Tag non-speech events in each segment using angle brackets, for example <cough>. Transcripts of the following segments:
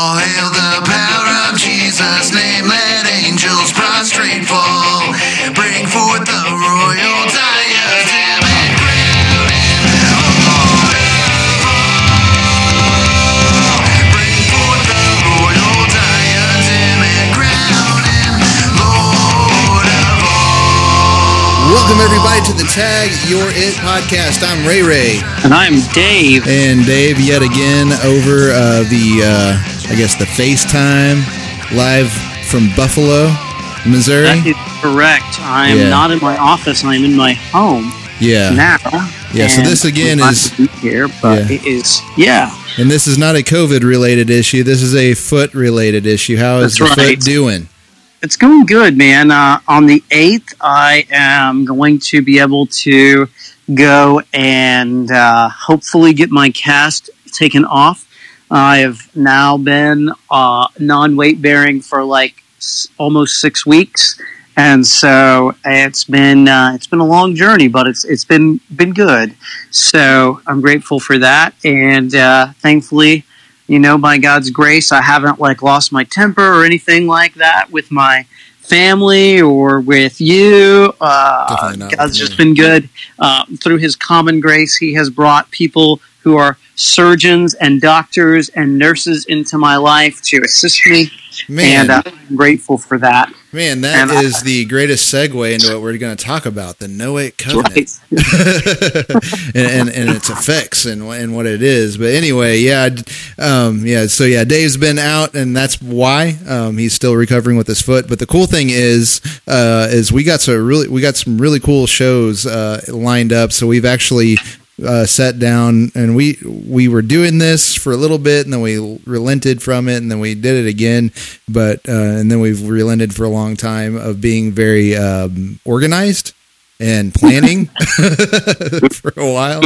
All hail the power of Jesus' name. Let angels prostrate fall. Bring forth the royal diadem and crown him Lord. Bring forth the royal diadem and crown him Lord of all. Welcome everybody to the Tag Your It podcast. I'm Ray Ray And I'm Dave. and Dave yet again over uh, the uh, I guess the FaceTime live from Buffalo, Missouri. That is correct. I am Yeah. not in my office. I am in my home Yeah, now. Yeah, so this again is- here, but Yeah. it is yeah. and this is not a COVID related issue. This is a foot related issue. How is That's the right. foot doing? It's going good, man. Uh, on the eighth, I am going to be able to go and uh, hopefully get my cast taken off. I have now been uh, non-weight bearing for like s- almost six weeks, and so it's been uh, it's been a long journey, but it's it's been been good. So I'm grateful for that, and uh, thankfully, you know, by God's grace, I haven't like lost my temper or anything like that with my family or with you. Uh, God's just been good. Uh, through His common grace, He has brought people who are surgeons and doctors and nurses into my life to assist me, Man, and uh, I'm grateful for that. man, that and I- is the greatest segue into what we're going to talk about the Noahic covenant. Right. <laughs> and, and, and its effects and, and what it is. But anyway, yeah, um, yeah. So yeah, Dave's been out, and that's why um, he's still recovering with his foot. But the cool thing is, uh, is we got some really we got some really cool shows uh, lined up. So we've actually. Uh, sat down and we we were doing this for a little bit and then we relented from it and then we did it again but uh, and then we've relented for a long time of being very um, organized and planning <laughs> for a while.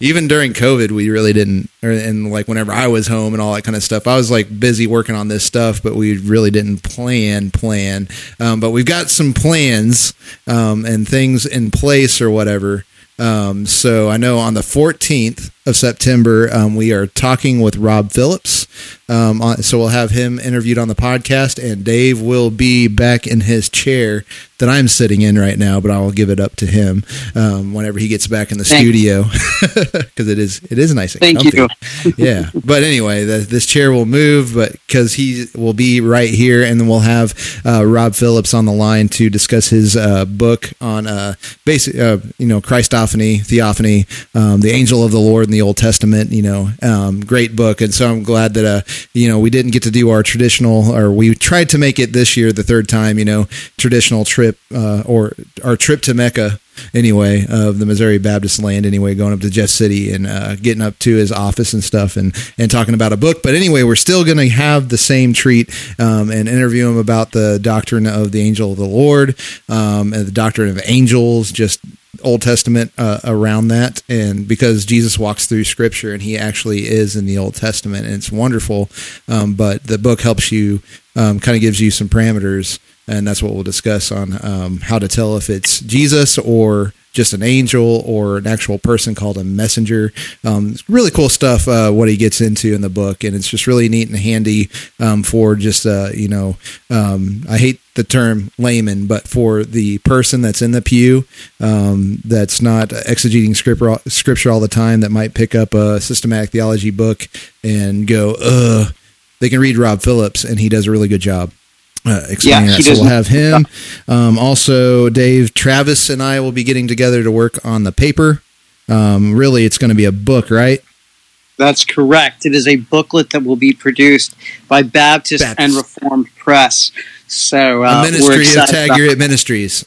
Even during COVID, we really didn't, or, and like whenever I was home and all that kind of stuff, I was like busy working on this stuff, but we really didn't plan, plan. Um, but we've got some plans um, and things in place or whatever. Um, so I know on the 14th of September, um, we are talking with Rob Phillips. Um, on, so we'll have him interviewed on the podcast, and Dave will be back in his chair that I'm sitting in right now, but I'll give it up to him um, whenever he gets back in the Thank- studio <laughs> because it is it is nice and Thank comfy. yeah, but anyway, the, this chair will move, but because he will be right here, and then we'll have uh, Rob Phillips on the line to discuss his uh, book on uh, basic, uh, you know, Christophany, theophany, um, the angel of the Lord the Old Testament. You know, um, great book, and so I'm glad that uh, you know we didn't get to do our traditional, or we tried to make it this year the third time. You know, traditional trip uh, or our trip to Mecca anyway of the Missouri Baptist land anyway going up to Jeff City and uh, getting up to his office and stuff and and talking about a book but anyway we're still going to have the same treat um, and interview him about the doctrine of the angel of the Lord um, and the doctrine of angels just Old Testament uh, around that, and because Jesus walks through Scripture and he actually is in the Old Testament, and it's wonderful. Um, but the book helps you, um, kind of gives you some parameters, and that's what we'll discuss on um, how to tell if it's Jesus or just an angel or an actual person called a messenger. Um, really cool stuff uh, what he gets into in the book, and it's just really neat and handy um, for just uh, you know um, I hate the term layman, but for the person that's in the pew um, that's not exegeting scripture scripture all the time that might pick up a systematic theology book and go ugh. They can read Rob Phillips, and he does a really good job uh, Yeah, that. So we'll have him. Um, also, Dave Travis and I will be getting together to work on the paper. Um, really, it's going to be a book, right? That's correct. It is a booklet that will be produced by Baptist, Baptist. and Reformed Press. So uh, ministry of excited Tag Your Ministries. <laughs>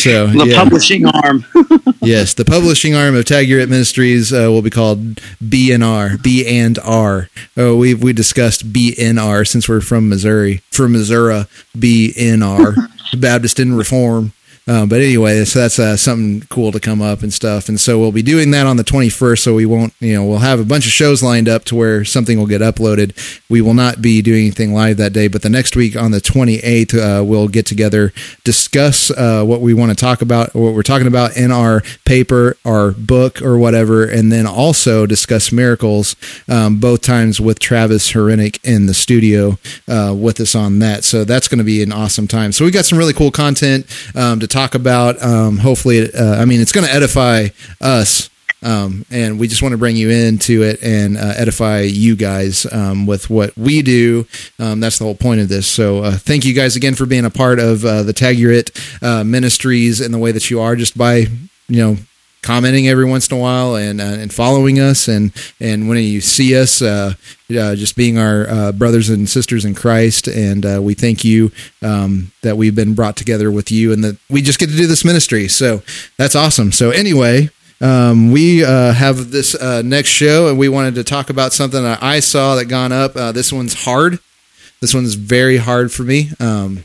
so the yeah. publishing arm. <laughs> yes, the publishing arm of Tag Your Ministries uh, will be called BNR, B and R. Oh, we we discussed BNR since we're from Missouri, from Missouri, BNR, <laughs> Baptist and Reform. Uh, but anyway, so that's uh, something cool to come up and stuff. And so we'll be doing that on the 21st. So we won't, you know, we'll have a bunch of shows lined up to where something will get uploaded. We will not be doing anything live that day, but the next week on the 28th, uh, we'll get together, discuss uh, what we want to talk about, what we're talking about in our paper, our book, or whatever, and then also discuss miracles um, both times with Travis Herenick in the studio uh, with us on that. So that's going to be an awesome time. So we got some really cool content um, to talk about. Um, hopefully, uh, I mean, it's going to edify us. Um, and we just want to bring you into it and uh, edify you guys um, with what we do. Um, that's the whole point of this. So, uh, thank you guys again for being a part of uh, the Tagurit uh, Ministries in the way that you are, just by you know commenting every once in a while and uh, and following us. And and when you see us uh, uh, just being our uh, brothers and sisters in Christ and uh, we thank you um, that we've been brought together with you and that we just get to do this ministry. So that's awesome. So anyway um, we uh, have this next show and we wanted to talk about something that I saw that gone up. This one's hard. This one's very hard for me um,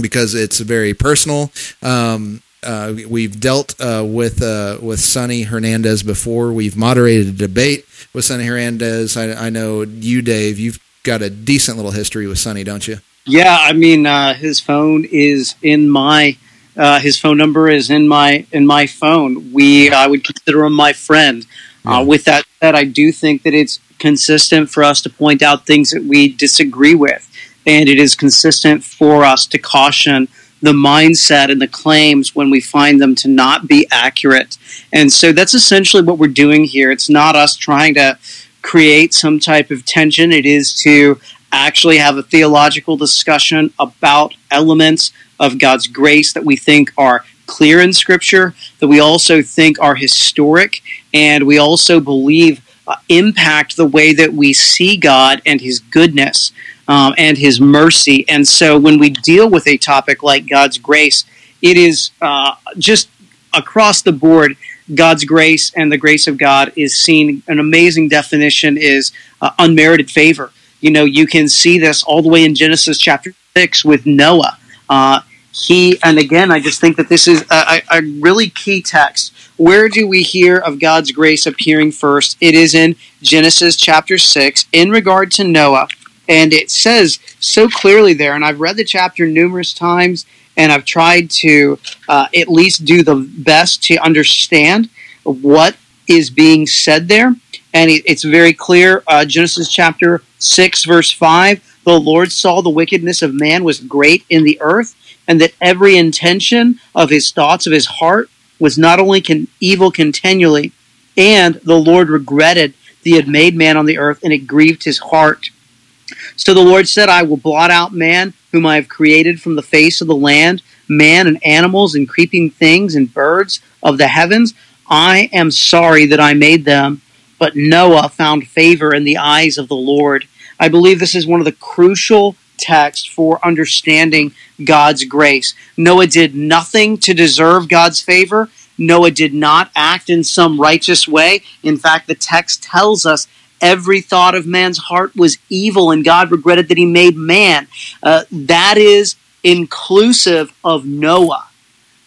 because it's very personal. Um, uh, we've dealt uh, with uh, with Sonny Hernandez before. We've moderated a debate with Sonny Hernandez. I, I, know you, Dave. You've got a decent little history with Sonny, don't you? Yeah, I mean, uh, his phone is in my uh, his phone number is in my in my phone. We I would consider him my friend. Uh, yeah. with that said, I do think that it's consistent for us to point out things that we disagree with, and it is consistent for us to caution the mindset and the claims when we find them to not be accurate. And so that's essentially what we're doing here. It's not us trying to create some type of tension, it is to actually have a theological discussion about elements of God's grace that we think are clear in Scripture, that we also think are historic, and we also believe uh, impact the way that we see God and His goodness um, and His mercy. And so when we deal with a topic like God's grace, it is uh, just across the board. God's grace and the grace of God is seen. An amazing definition is uh, unmerited favor. You know, you can see this all the way in Genesis chapter six with Noah. Uh, he and again, I just think that this is a, a, really key text. Where do we hear of God's grace appearing first? It is in Genesis chapter six in regard to Noah. And it says so clearly there, and I've read the chapter numerous times, and I've tried to uh, at least do the best to understand what is being said there. And it, it's very clear uh, Genesis chapter 6, verse 5 the Lord saw the wickedness of man was great in the earth, and that every intention of his thoughts of his heart was not only evil continually, and the Lord regretted that he had made man on the earth, and it grieved his heart. So the Lord said, I will blot out man, whom I have created from the face of the land, man and animals and creeping things and birds of the heavens. I am sorry that I made them. But Noah found favor in the eyes of the Lord. I believe this is one of the crucial texts for understanding God's grace. Noah did nothing to deserve God's favor. Noah did not act in some righteous way. In fact, the text tells us every thought of man's heart was evil, and God regretted that he made man. Uh, that is inclusive of Noah.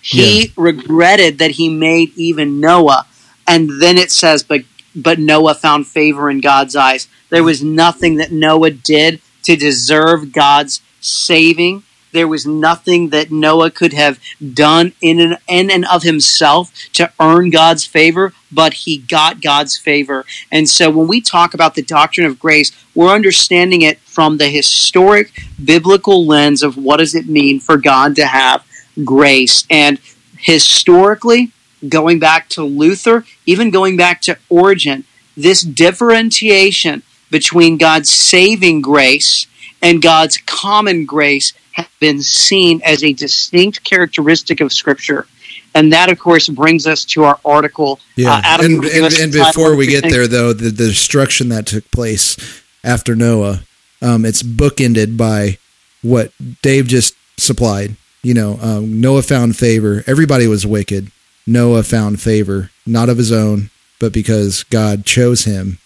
He yeah. regretted that he made even Noah. And then it says, but but Noah found favor in God's eyes. There was nothing that Noah did to deserve God's saving. There was nothing that Noah could have done in and, in and of himself to earn God's favor, but he got God's favor. And so when we talk about the doctrine of grace, we're understanding it from the historic biblical lens of what does it mean for God to have grace. And historically, going back to Luther, even going back to Origen, this differentiation between God's saving grace and God's common grace have been seen as a distinct characteristic of Scripture. And that, of course, brings us to our article. Yeah, uh, and, and, and before we get there, though, the, the, destruction that took place after Noah, um, it's bookended by what Dave just supplied. You know, um, Noah found favor. Everybody was wicked. Noah found favor, not of his own, but because God chose him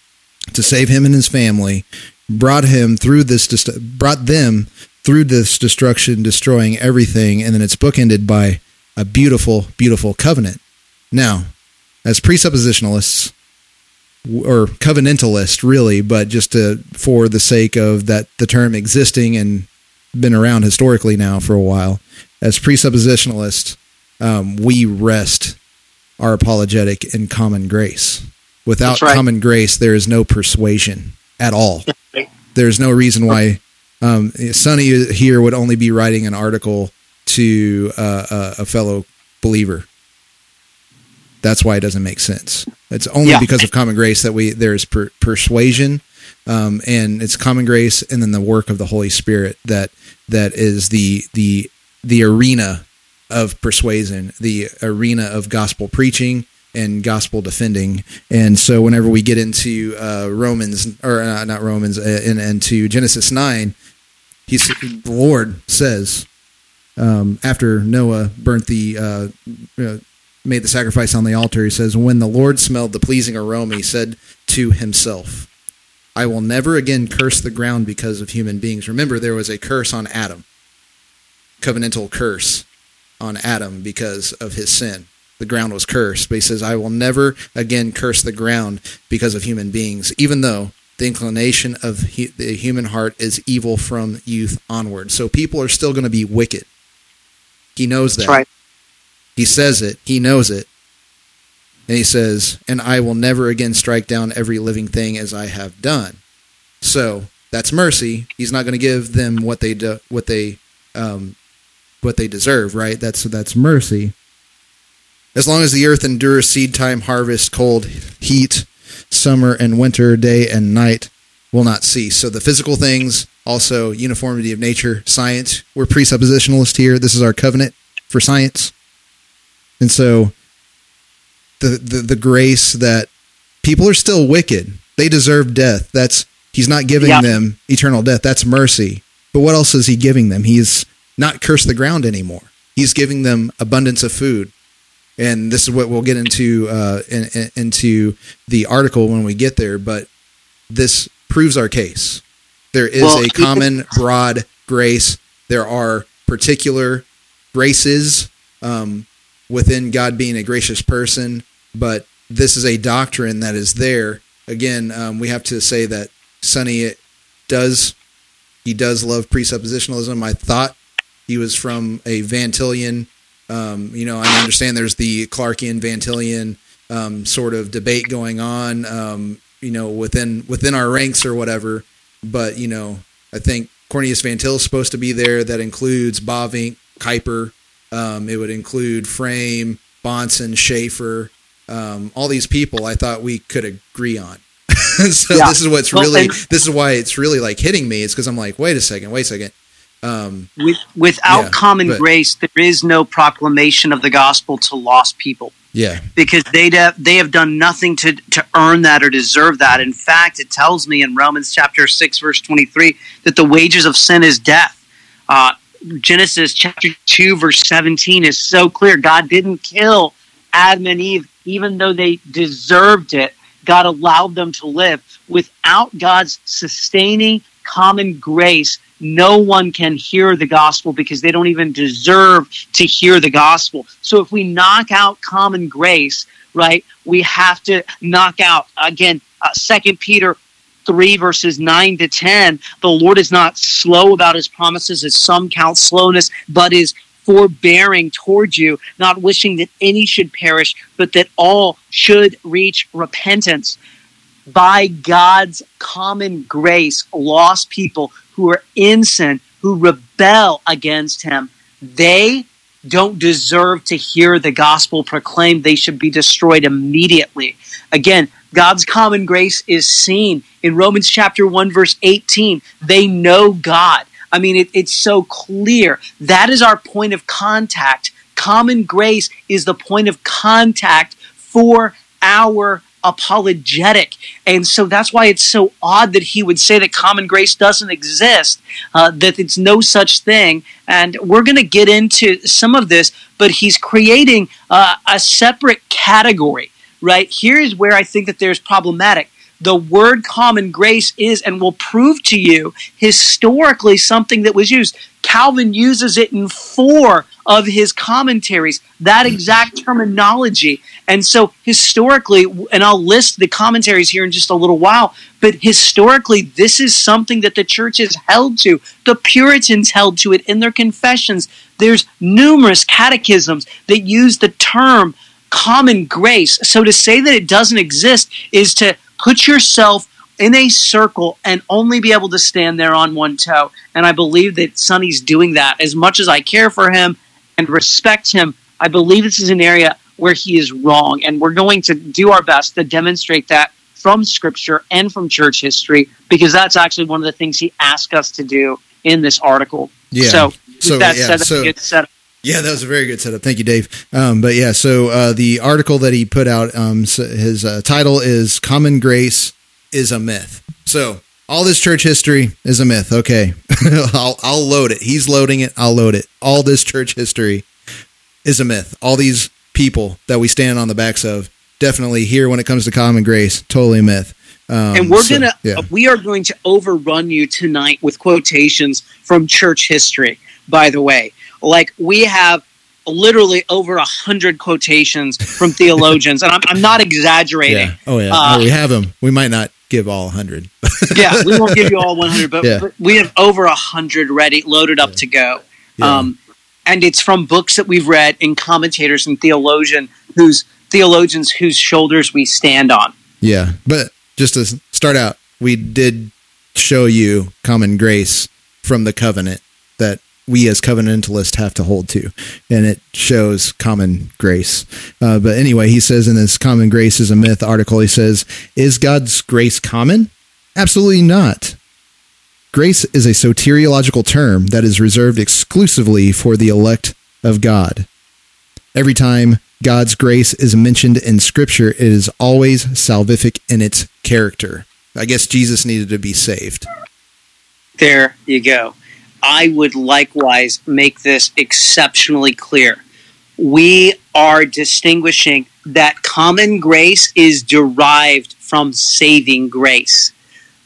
to save him and his family, brought him through this, brought them through this destruction, destroying everything, and then it's bookended by a beautiful, beautiful covenant. Now, as presuppositionalists, or covenantalists, really, but just to, for the sake of that the term existing and been around historically now for a while, as presuppositionalists, um, we rest our apologetic in common grace. Without right. common grace, there is no persuasion at all. There's no reason why um, Sonny here would only be writing an article to uh, a, a fellow believer. That's why it doesn't make sense. It's only Yeah. because of common grace that we there's per, persuasion, um, and it's common grace, and then the work of the Holy Spirit that that is the the the arena of persuasion, the arena of gospel preaching and gospel defending. And so, whenever we get into uh, Romans or uh, not Romans, uh, and into Genesis nine, he's the Lord says um, after Noah burnt the uh, uh, made the sacrifice on the altar, he says, When the Lord smelled the pleasing aroma, he said to himself, I will never again curse the ground because of human beings. Remember, there was a curse on Adam, covenantal curse on Adam because of his sin. The ground was cursed, but he says, I will never again curse the ground because of human beings, even though the inclination of hu- the human heart is evil from youth onward. So people are still going to be wicked. He knows that. Right. He says it. He knows it. And he says, "And I will never again strike down every living thing as I have done." So that's mercy. He's not going to give them what they do, what they um, what they deserve. Right? That's that's mercy. As long as the earth endures seed time, harvest, cold, heat, summer and winter, day and night will not cease. So the physical things, also uniformity of nature, science. We're presuppositionalist here. This is our covenant for science. And so the, the the grace that people are still wicked. They deserve death. That's he's not giving them eternal death. That's mercy. But what else is he giving them? He's not cursed the ground anymore. He's giving them abundance of food. And this is what we'll get into uh, in, in- into the article when we get there. But this proves our case. There is Well, a common broad grace. There are particular graces um, within God being a gracious person, but this is a doctrine that is there. Again, um, we have to say that Sonny does he does love presuppositionalism. I thought he was from a Van Tillian. Um, you know, I understand there's the Clarkian Van Tillian um, sort of debate going on. Um, you know, within within our ranks or whatever. But you know, I think Cornelius Van Til is supposed to be there. That includes Bavinck, Kuyper. Um, it would include Frame, Bahnsen, Schaeffer, um, all these people. I thought we could agree on. <laughs> so Yeah. this is what's really this is why it's really like hitting me. It's because I'm like, wait a second, wait a second. Um, With, without Yeah, common but- grace, there is no proclamation of the gospel to lost people yeah, because they they have done nothing to to earn that or deserve that. In fact, it tells me in Romans chapter six verse twenty three that the wages of sin is death. Uh, Genesis chapter two verse seventeen is so clear. God didn't kill Adam and Eve even though they deserved it. God allowed them to live. Without God's sustaining common grace, no one can hear the gospel because they don't even deserve to hear the gospel. So if we knock out common grace, right, we have to knock out again. Uh, Second Peter 3 verses 9 to 10 the lord is not slow about his promises as some count slowness but is forbearing toward you not wishing that any should perish but that all should reach repentance by god's common grace lost people who are in sin who rebel against him they don't deserve to hear the gospel proclaimed they should be destroyed immediately again God's common grace is seen in Romans chapter 1, verse 18. They know God. I mean, it, it's so clear. That is our point of contact. Common grace is the point of contact for our apologetic. And so that's why it's so odd that he would say that common grace doesn't exist, uh, that it's no such thing. And we're going to get into some of this, but he's creating uh, a separate category right? Here's where I think that there's problematic. The word common grace is and will prove to you historically something that was used. Calvin uses it in four of his commentaries, that exact terminology. And so historically, and I'll list the commentaries here in just a little while, but historically, this is something that the church has held to. The Puritans held to it in their confessions. There's numerous catechisms that use the term common grace. So to say that it doesn't exist is to put yourself in a circle and only be able to stand there on one toe. And I believe that Sonny's doing that. As much as I care for him and respect him, I believe this is an area where he is wrong. And we're going to do our best to demonstrate that from scripture and from church history because that's actually one of the things he asked us to do in this article. Yeah. So, So, that yeah, said, so- it's set up. Yeah, that was a very good setup. Thank you, Dave. Um, but yeah, so uh, the article that he put out, um, so his uh, title is "Common Grace is a Myth." So all this church history is a myth. Okay, <laughs> I'll, I'll load it. He's loading it. I'll load it. All this church history is a myth. All these people that we stand on the backs of, definitely here when it comes to common grace, totally a myth. Um, and we're so, gonna yeah. we are going to overrun you tonight with quotations from church history by the way like we have literally over a hundred quotations from theologians and I'm, I'm not exaggerating Yeah. Oh yeah. Uh, oh, we have them. We might not give all hundred. yeah we won't give you <laughs> all 100 but, Yeah. but we have over a hundred ready loaded up to go um, and it's from books that we've read and commentators and theologian whose theologians whose shoulders we stand on Yeah, but just to start out, we did show you common grace from the covenant that we as covenantalists have to hold to, and it shows common grace. Uh, but anyway, he says in this "Common Grace is a Myth" article, he says, "Is God's grace common? Absolutely not." Grace is a soteriological term that is reserved exclusively for the elect of God. Every time God's grace is mentioned in Scripture, it is always salvific in its character. I guess Jesus needed to be saved. There you go. I would likewise make this exceptionally clear. We are distinguishing that common grace is derived from saving grace.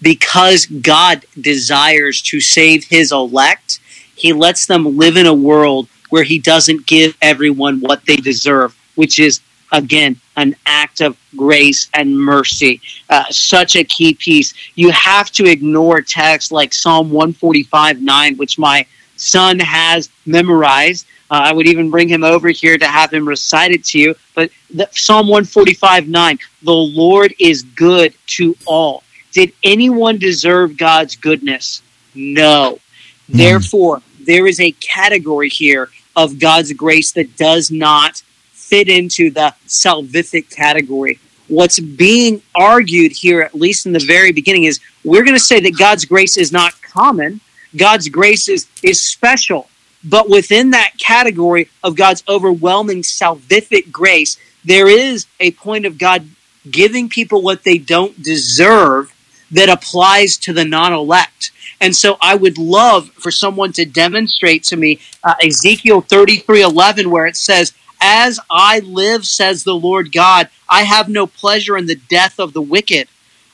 Because God desires to save his elect, he lets them live in a world where he doesn't give everyone what they deserve, which is, again, an act of grace and mercy. Uh, such a key piece. You have to ignore texts like Psalm 145 9, which my son has memorized. Uh, I would even bring him over here to have him recite it to you. But the, Psalm 145 9, the Lord is good to all. Did anyone deserve God's goodness? No. Hmm. Therefore, there is a category here of God's grace that does not fit into the salvific category. What's being argued here, at least in the very beginning, is we're going to say that God's grace is not common. God's grace is, is special. But within that category of God's overwhelming salvific grace, there is a point of God giving people what they don't deserve that applies to the non elect. And so I would love for someone to demonstrate to me uh, Ezekiel 33 11, where it says, As I live, says the Lord God, I have no pleasure in the death of the wicked,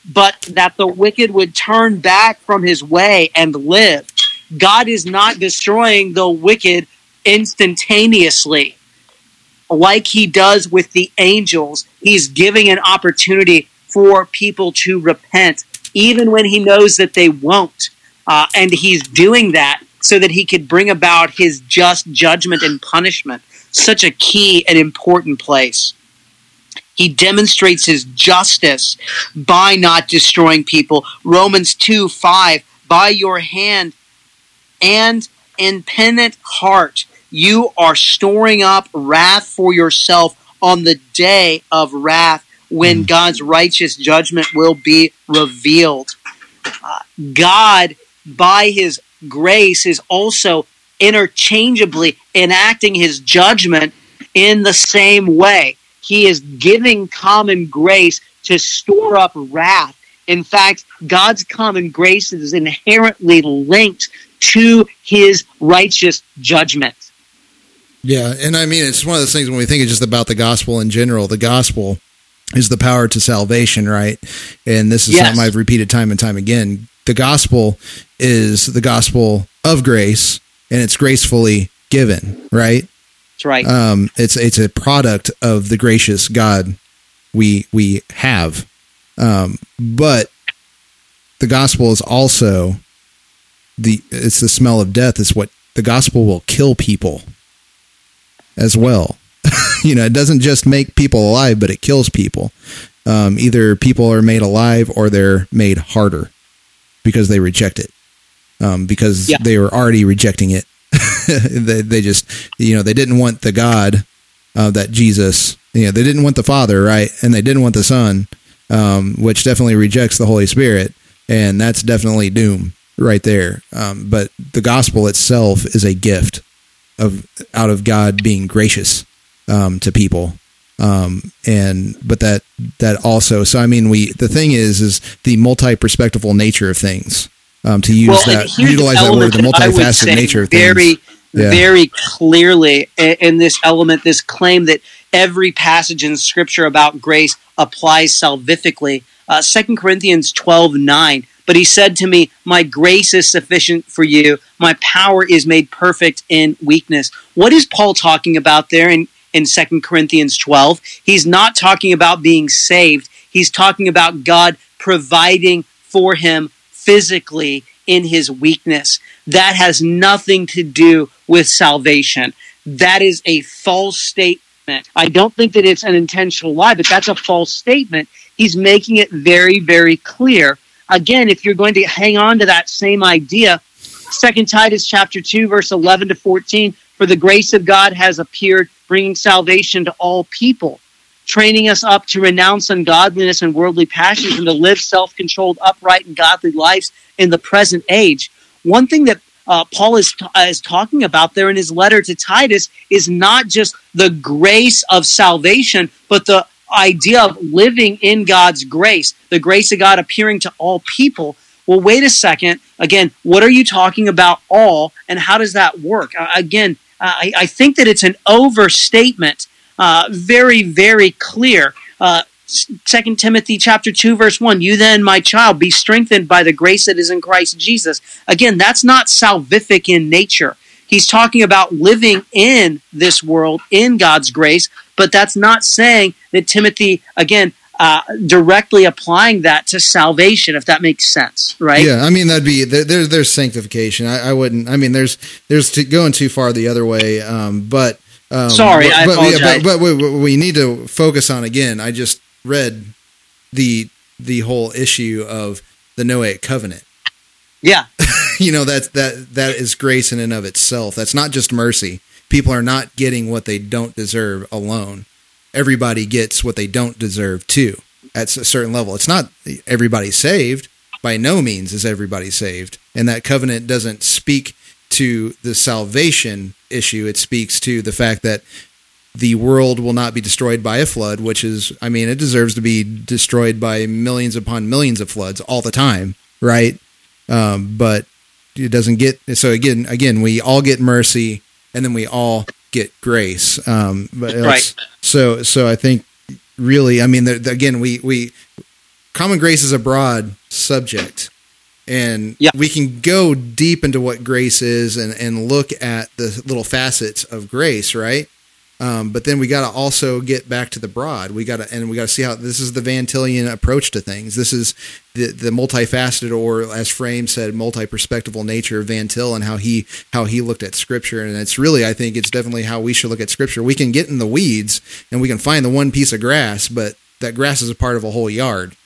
but that the wicked would turn back from his way and live. God is not destroying the wicked instantaneously like he does with the angels. He's giving an opportunity for people to repent, even when he knows that they won't. Uh, and he's doing that so that he could bring about his just judgment and punishment. Such a key and important place. He demonstrates his justice by not destroying people. Romans 2 5, by your hand and impenitent heart, you are storing up wrath for yourself on the day of wrath when God's righteous judgment will be revealed. Uh, God, by his grace, is also interchangeably enacting his judgment in the same way. He is giving common grace to store up wrath. In fact, God's common grace is inherently linked to his righteous judgment. Yeah, and I mean it's one of those things when we think just about the gospel in general. The gospel is the power to salvation, right? And this is Yes. something I've repeated time and time again. The gospel is the gospel of grace, and it's gracefully given, right? That's right. Um, it's it's a product of the gracious God we we have, um, but the gospel is also the it's the smell of death. Is what the gospel will kill people as well. <laughs> you know, it doesn't just make people alive, but it kills people. Um, either people are made alive or they're made harder because they reject it. Um, because Yeah. they were already rejecting it. <laughs> they, they just, you know, they didn't want the God uh, that Jesus, you know, they didn't want the Father, right? And they didn't want the Son, um, which definitely rejects the Holy Spirit. And that's definitely doom right there. Um, but the gospel itself is a gift of out of God being gracious um, to people. Um, and but that that also so I mean we the thing is is the multi perspectival nature of things um, to use well, that utilize that word the that I would multifaceted nature of very, things Yeah. very clearly in this element, this claim that every passage in Scripture about grace applies salvifically. Uh, 2 Corinthians 12 9. But he said to me, My grace is sufficient for you. My power is made perfect in weakness. What is Paul talking about there in, in 2 Corinthians 12? He's not talking about being saved, he's talking about God providing for him physically in his weakness. That has nothing to do with salvation. That is a false statement. I don't think that it's an intentional lie, but that's a false statement. He's making it very, very clear. Again, if you're going to hang on to that same idea, Second Titus chapter 2, verse 11 to 14, for the grace of God has appeared, bringing salvation to all people training us up to renounce ungodliness and worldly passions and to live self controlled, upright, and godly lives in the present age. One thing that uh, Paul is, uh, is talking about there in his letter to Titus is not just the grace of salvation, but the idea of living in God's grace, the grace of God appearing to all people. Well, wait a second. Again, what are you talking about all, and how does that work? Uh, again, I, I think that it's an overstatement uh, very, very clear. Uh, Second Timothy chapter two, verse one. You then, my child, be strengthened by the grace that is in Christ Jesus. Again, that's not salvific in nature. He's talking about living in this world in God's grace, but that's not saying that Timothy again uh, directly applying that to salvation. If that makes sense, right? Yeah, I mean that'd be there, there's there's sanctification. I, I wouldn't. I mean there's there's to, going too far the other way. Um, but um, Sorry, but, I but, apologize. but, but we, we- we need to focus on again. I just read the the whole issue of the Noahic covenant. Yeah. <laughs> you know that's that that is grace in and of itself. That's not just mercy. People are not getting what they don't deserve alone. Everybody gets what they don't deserve too at a certain level. It's not everybody saved. By no means is everybody saved. And that covenant doesn't speak to the salvation issue. It speaks to the fact that the world will not be destroyed by a flood, which is, I mean, it deserves to be destroyed by millions upon millions of floods all the time, right? Um, but it doesn't get so again. Again, we all get mercy, and then we all get grace. Um, but Right. So, so I think really, I mean, the, the- again, we we common grace is a broad subject, and Yeah. we can go deep into what grace is and and look at the little facets of grace, right? Um, but then we got to also get back to the broad. We got to, and we got to see how this is the Van Tillian approach to things. This is the the multifaceted, or as Frame said, multi-perspectival nature of Van Til and how he how he looked at Scripture. And it's really, I think, it's definitely how we should look at Scripture. We can get in the weeds and we can find the one piece of grass, but that grass is a part of a whole yard.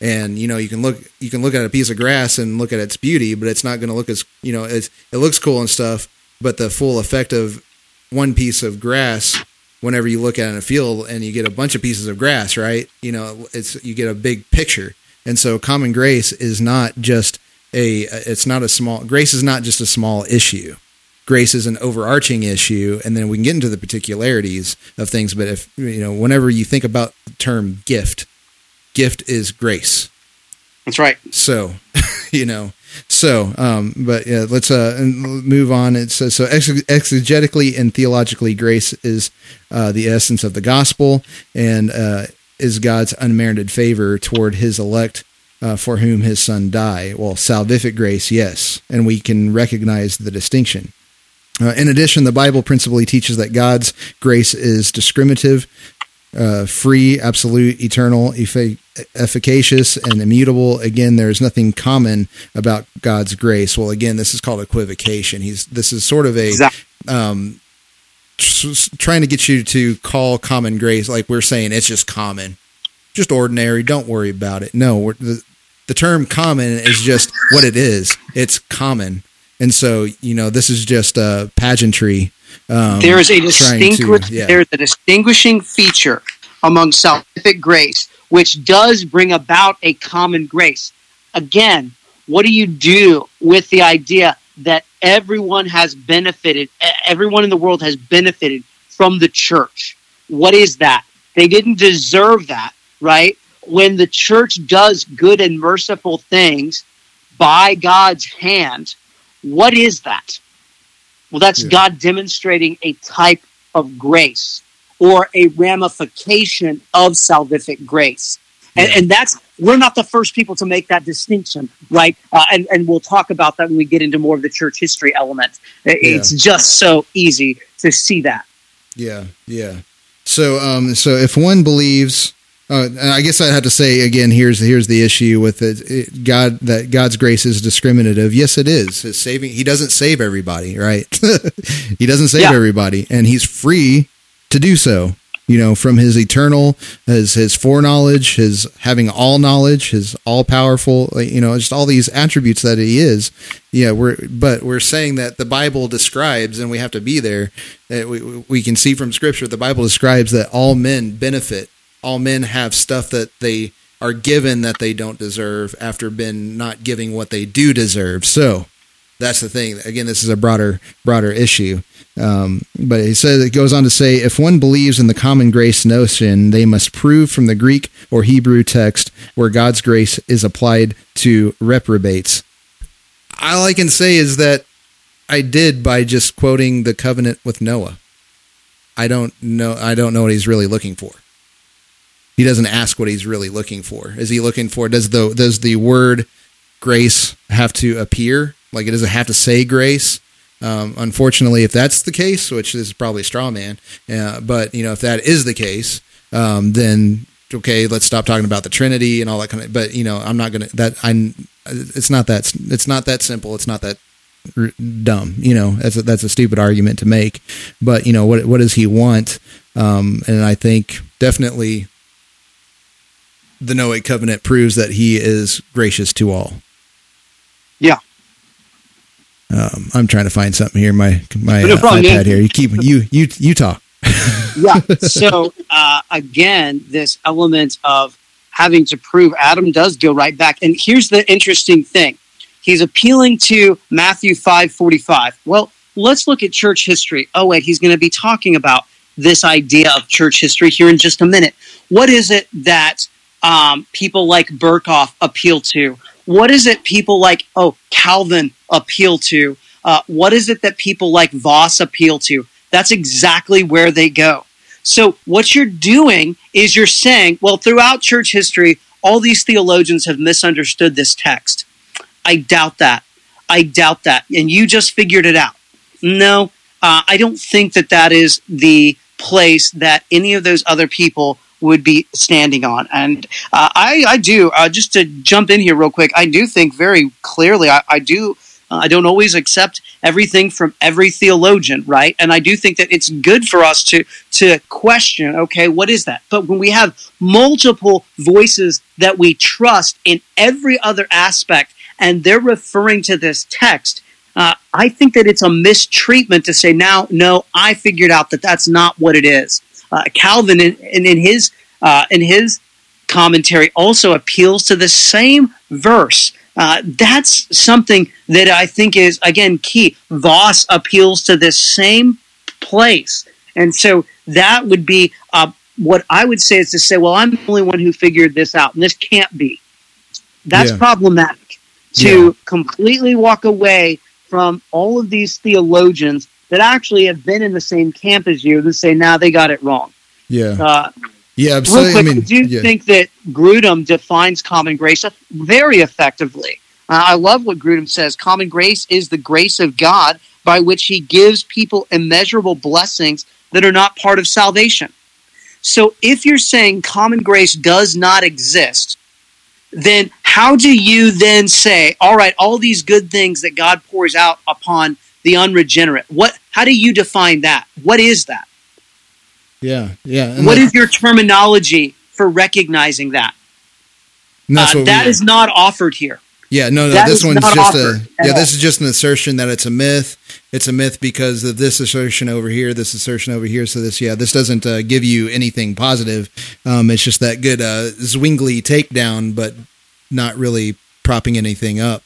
And you know, you can look you can look at a piece of grass and look at its beauty, but it's not going to look as you know, it's, it looks cool and stuff. But the full effect of one piece of grass whenever you look at it in a field and you get a bunch of pieces of grass right? You know it's you get a big picture. And so common grace is not just a it's not a small grace is not just a small issue. Grace is an overarching issue and then we can get into the particularities of things but if you know whenever you think about the term gift gift is grace. That's right. so <laughs> you know so um but yeah let's uh move on. It says so ex- exegetically and theologically grace is uh the essence of the gospel and uh is god's unmerited favor toward his elect uh, for whom his son died. Well salvific grace yes. And we can recognize the distinction. Uh, in addition, the Bible principally teaches that God's grace is discriminative, uh, free, absolute, eternal, effa- efficacious, and immutable. Again, there is nothing common about God's grace. Well, again, this is called equivocation. He's this is sort of a Exactly. um, trying to get you to call common grace like we're saying it's just common, just ordinary. Don't worry about it. No, we're, the the term common is just what it is. It's common, and so you know this is just a pageantry. Um, there is a trying to- yeah. there's a distinguishing feature among salvific grace which does bring about a common grace again what do you do with the idea that everyone has benefited everyone in the world has benefited from the church what is that they didn't deserve that right when the church does good and merciful things by god's hand what is that well, that's Yeah. God demonstrating a type of grace or a ramification of salvific grace. And, Yeah. and that's, we're not the first people to make that distinction, right? Uh, and, and we'll talk about that when we get into more of the church history element. It- It's just so easy to see that. Yeah, yeah. So, um, so if one believes, uh, I guess I have to say again, here's here's the issue with it, it. God that God's grace is discriminative. Yes, it is. His saving. He doesn't save everybody, right? <laughs> he doesn't save Yeah. everybody, and He's free to do so. You know, from His eternal, His His foreknowledge, His having all knowledge, His all powerful. You know, just all these attributes that He is. Yeah, we're but we're saying that the Bible describes, and we have to be there. we, we can see from Scripture the Bible describes that all men benefit. All men have stuff that they are given that they don't deserve after been not giving what they do deserve. So that's the thing. Again, this is a broader broader issue. Um, but he says it goes on to say, if one believes in the common grace notion, they must prove from the Greek or Hebrew text where God's grace is applied to reprobates. All I can say is that I did by just quoting the covenant with Noah. I don't know. I don't know what he's really looking for. He doesn't ask what he's really looking for. Is he looking for does the does the word grace have to appear? Like it does it have to say grace? Um, unfortunately, if that's the case, which is probably a straw man, uh, but you know if that is the case, um, then okay, let's stop talking about the Trinity and all that kind of. But you know, I'm not gonna that I. It's not that it's not that simple. It's not that r- dumb. You know, that's a, that's a stupid argument to make. But you know, what what does he want? Um, and I think definitely the Noahic covenant proves that he is gracious to all. Yeah. Um, I'm trying to find something here. My my No uh, problem, iPad here. You keep you you you talk. <laughs> yeah. So uh, again, this element of having to prove Adam does go right back. And here's the interesting thing: he's appealing to Matthew five forty five. Well, let's look at church history. Oh wait, he's going to be talking about this idea of church history here in just a minute. What is it that um, people like Berkhof appeal to? What is it people like oh Calvin appeal to? Uh, what is it that people like Vos appeal to? That's exactly where they go. So what you're doing is you're saying, well, throughout church history, all these theologians have misunderstood this text. I doubt that. I doubt that. And you just figured it out. No, uh, I don't think that that is the place that any of those other people would be standing on. And uh, I, I do, uh, just to jump in here real quick, I do think very clearly, I, I do. uh, I don't always accept everything from every theologian, right? And I do think that it's good for us to to question, okay, what is that? But when we have multiple voices that we trust in every other aspect, and they're referring to this text, uh, I think that it's a mistreatment to say now, no, I figured out that that's not what it is. Uh, Calvin, in, in, in his uh, in his commentary, also appeals to the same verse. Uh, that's something that I think is again key. Vos appeals to this same place, and so that would be uh, what I would say is to say, well, I'm the only one who figured this out, and this can't be. That's Yeah. problematic to completely walk away from all of these theologians that actually have been in the same camp as you and say, now they got it wrong. Yeah, Uh, yeah. real quick, I mean, do you yeah. think that Grudem defines common grace very effectively? Uh, I love what Grudem says. Common grace is the grace of God by which he gives people immeasurable blessings that are not part of salvation. So if you're saying common grace does not exist, then how do you then say, all right, all these good things that God pours out upon the unregenerate? What how do you define that? What is that? Yeah, yeah. What that- is your terminology for recognizing that? that's Uh, that not offered here. Yeah, no, no. That this one's just a yeah. all. This is just an assertion that it's a myth. It's a myth because of this assertion over here, this assertion over here. So this, yeah, this doesn't uh, give you anything positive. Um, it's just that good uh, Zwingli takedown, but not really propping anything up.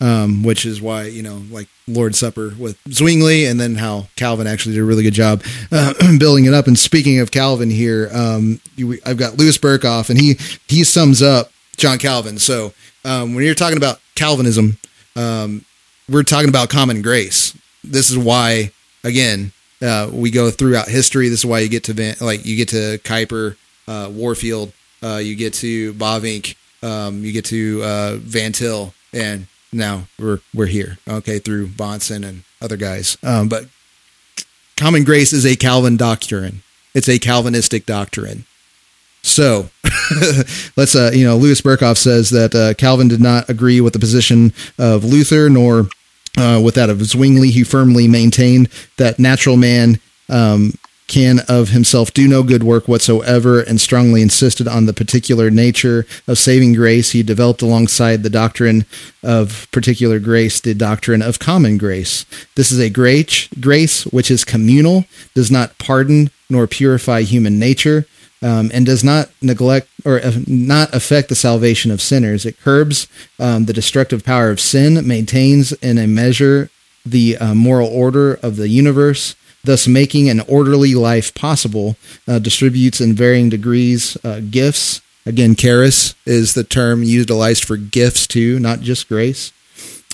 Um, which is why you know, like Lord's Supper with Zwingli, and then how Calvin actually did a really good job uh, <clears throat> building it up. And speaking of Calvin here, um, I've got Louis Berkhof, and he he sums up John Calvin. So um, when you're talking about Calvinism, um, we're talking about common grace. This is why, again, uh, we go throughout history. This is why you get to Van, like you get to Kuyper, uh, Warfield, uh, you get to Bavinck, um, you get to uh, Van Til, and now we're we're here. Okay, through Bahnsen and other guys. Um, but common grace is a Calvin doctrine. It's a Calvinistic doctrine. So <laughs> let's, uh, you know, Louis Berkhof says that uh, Calvin did not agree with the position of Luther nor uh, with that of Zwingli. He firmly maintained that natural man um, can of himself do no good work whatsoever and strongly insisted on the particular nature of saving grace he developed alongside the doctrine of particular grace the doctrine of common grace this is a grace grace which is communal does not pardon nor purify human nature um, and does not neglect or uh, not affect the salvation of sinners. It curbs um, the destructive power of sin, maintains in a measure the uh, moral order of the universe, thus making an orderly life possible. Uh, distributes in varying degrees uh, gifts. Again, charis is the term utilized for gifts too, not just grace,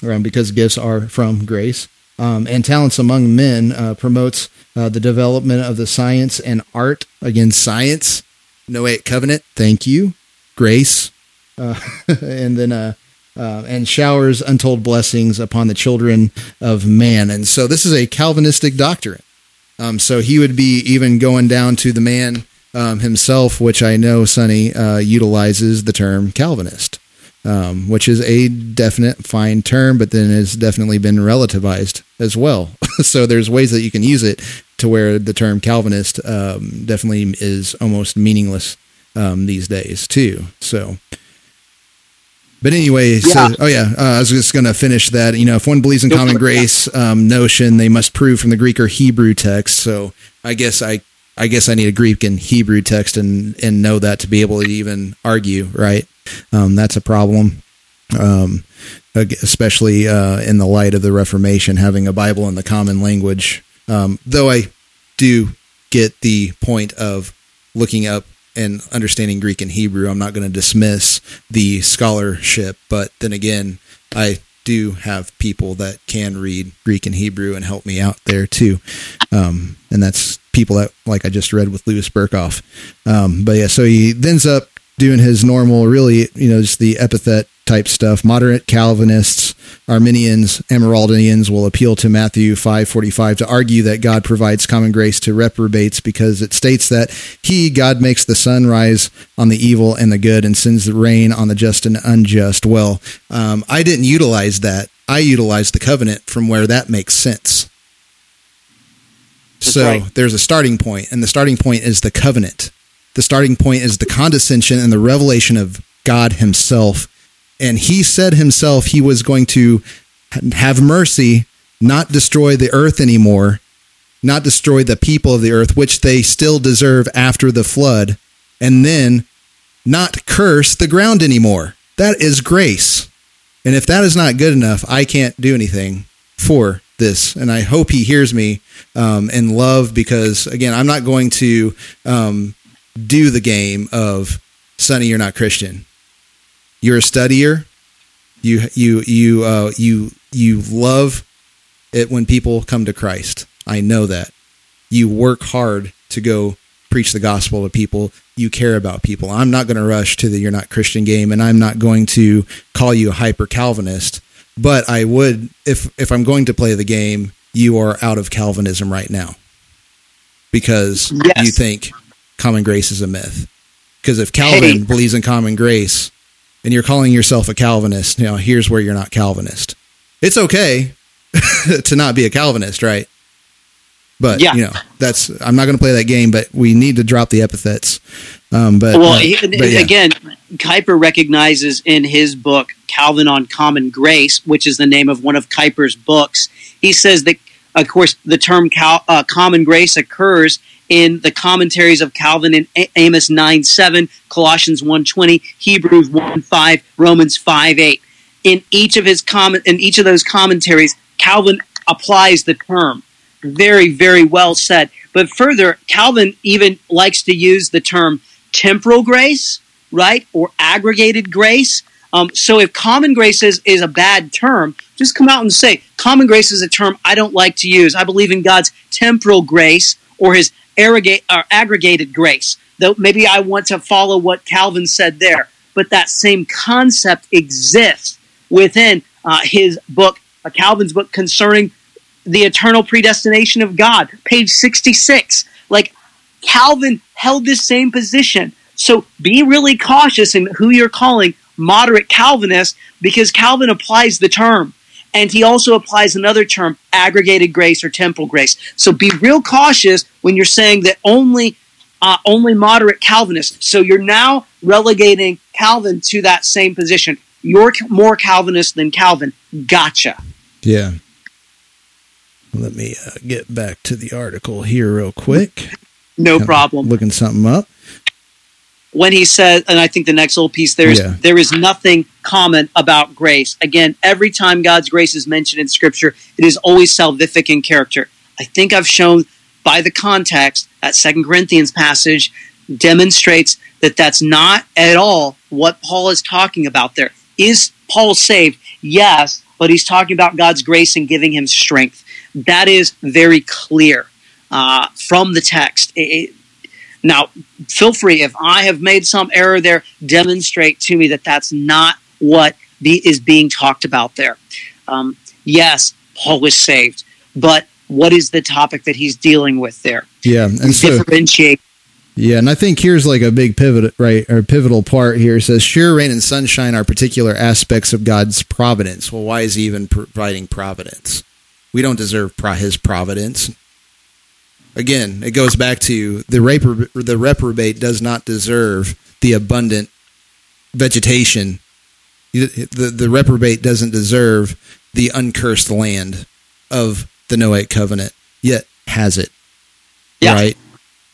um, because gifts are from grace. Um, and talents among men uh, promotes uh, the development of the science and art. Again, science, Noahic covenant. Thank you, grace, uh, <laughs> and then uh, uh, and showers untold blessings upon the children of man. And so this is a Calvinistic doctrine. Um, so he would be even going down to the man um, himself, which I know Sonny uh, utilizes the term Calvinist um, which is a definite fine term, but then has definitely been relativized as well. <laughs> so there's ways that you can use it to where the term Calvinist um, definitely is almost meaningless um, these days too. So. But anyway, so, Yeah. oh yeah, uh, I was just going to finish that. You know, if one believes in common for it, yeah. grace um, notion, they must prove from the Greek or Hebrew text. So I guess I, I guess I need a Greek and Hebrew text and and know that to be able to even argue, right? Um, that's a problem, um, especially uh, in the light of the Reformation, having a Bible in the common language. Um, though I do get the point of looking up and understanding Greek and Hebrew, I'm not going to dismiss the scholarship. But then again, I do have people that can read Greek and Hebrew and help me out there too. Um, and that's people that, like I just read with Louis Berkhof. Um, but yeah, so he ends up doing his normal, really, you know, just the epithet type stuff. Moderate Calvinists, Arminians, Amyraldians will appeal to Matthew 5:45 to argue that God provides common grace to reprobates because it states that he God makes the sun rise on the evil and the good and sends the rain on the just and unjust. Well, um, I didn't utilize that. I utilized the covenant from where that makes sense. That's so right. there's a starting point, and the starting point is the covenant. The starting point is the condescension and the revelation of God Himself. And He said Himself He was going to have mercy, not destroy the earth anymore, not destroy the people of the earth, which they still deserve after the flood, and then not curse the ground anymore. That is grace. And if that is not good enough, I can't do anything for this. And I hope he hears me um, in love because, again, I'm not going to um, do the game of Sonny, you're not Christian. You're a studier. You you you uh, you you love it when people come to Christ. I know that. You work hard to go preach the gospel to people. You care about people. I'm not going to rush to the you're not Christian game, and I'm not going to call you a hyper Calvinist. But I would, if if I'm going to play the game, you are out of Calvinism right now because Yes. you think common grace is a myth. Because if Calvin Hey. believes in common grace and you're calling yourself a Calvinist, you know, here's where you're not Calvinist. It's okay <laughs> to not be a Calvinist, right? But Yeah. you know, that's I'm not going to play that game. But we need to drop the epithets. Um, but well, uh, but yeah. again, Kuiper recognizes in his book Calvin on Common Grace, which is the name of one of Kuiper's books. He says that, of course, the term Cal, uh, common grace occurs in the commentaries of Calvin in A- Amos nine seven, Colossians one twenty, Hebrews one five, Romans five eight. In each of his comment, in each of those commentaries, Calvin applies the term. Very, very well said. But further, Calvin even likes to use the term temporal grace, right, or aggregated grace. Um, so if common grace is, is a bad term, just come out and say common grace is a term I don't like to use. I believe in God's temporal grace or His arrogate, or aggregated grace. Though maybe I want to follow what Calvin said there, but that same concept exists within uh, his book, uh, Calvin's book concerning the eternal predestination of God, page 66. Like Calvin held this same position. So be really cautious in who you're calling moderate Calvinist because Calvin applies the term. And he also applies another term, aggregated grace or temporal grace. So be real cautious when you're saying that only uh, only moderate Calvinists. So you're now relegating Calvin to that same position. You're more Calvinist than Calvin. Gotcha. Yeah. Let me uh, get back to the article here real quick. No Kinda problem. Looking something up. When he said, and I think the next little piece there is Yeah. there is nothing common about grace. Again, every time God's grace is mentioned in Scripture, it is always salvific in character. I think I've shown by the context that Second Corinthians passage demonstrates that that's not at all what Paul is talking about there. Is Paul saved? Yes, but he's talking about God's grace and giving him strength. That is very clear uh, from the text. It- now, feel free if I have made some error there, demonstrate to me that that's not what be, is being talked about there. Um, yes, Paul was saved, but what is the topic that he's dealing with there? Yeah, and so Differentiate. yeah, and I think here's like a big pivot, right, or pivotal part here. It says, "Sure, rain and sunshine are particular aspects of God's providence." Well, why is He even providing providence? We don't deserve pro- His providence. Again, it goes back to the repro- the reprobate does not deserve the abundant vegetation. The the reprobate doesn't deserve the uncursed land of the Noahic covenant, yet has it. Yeah. Right.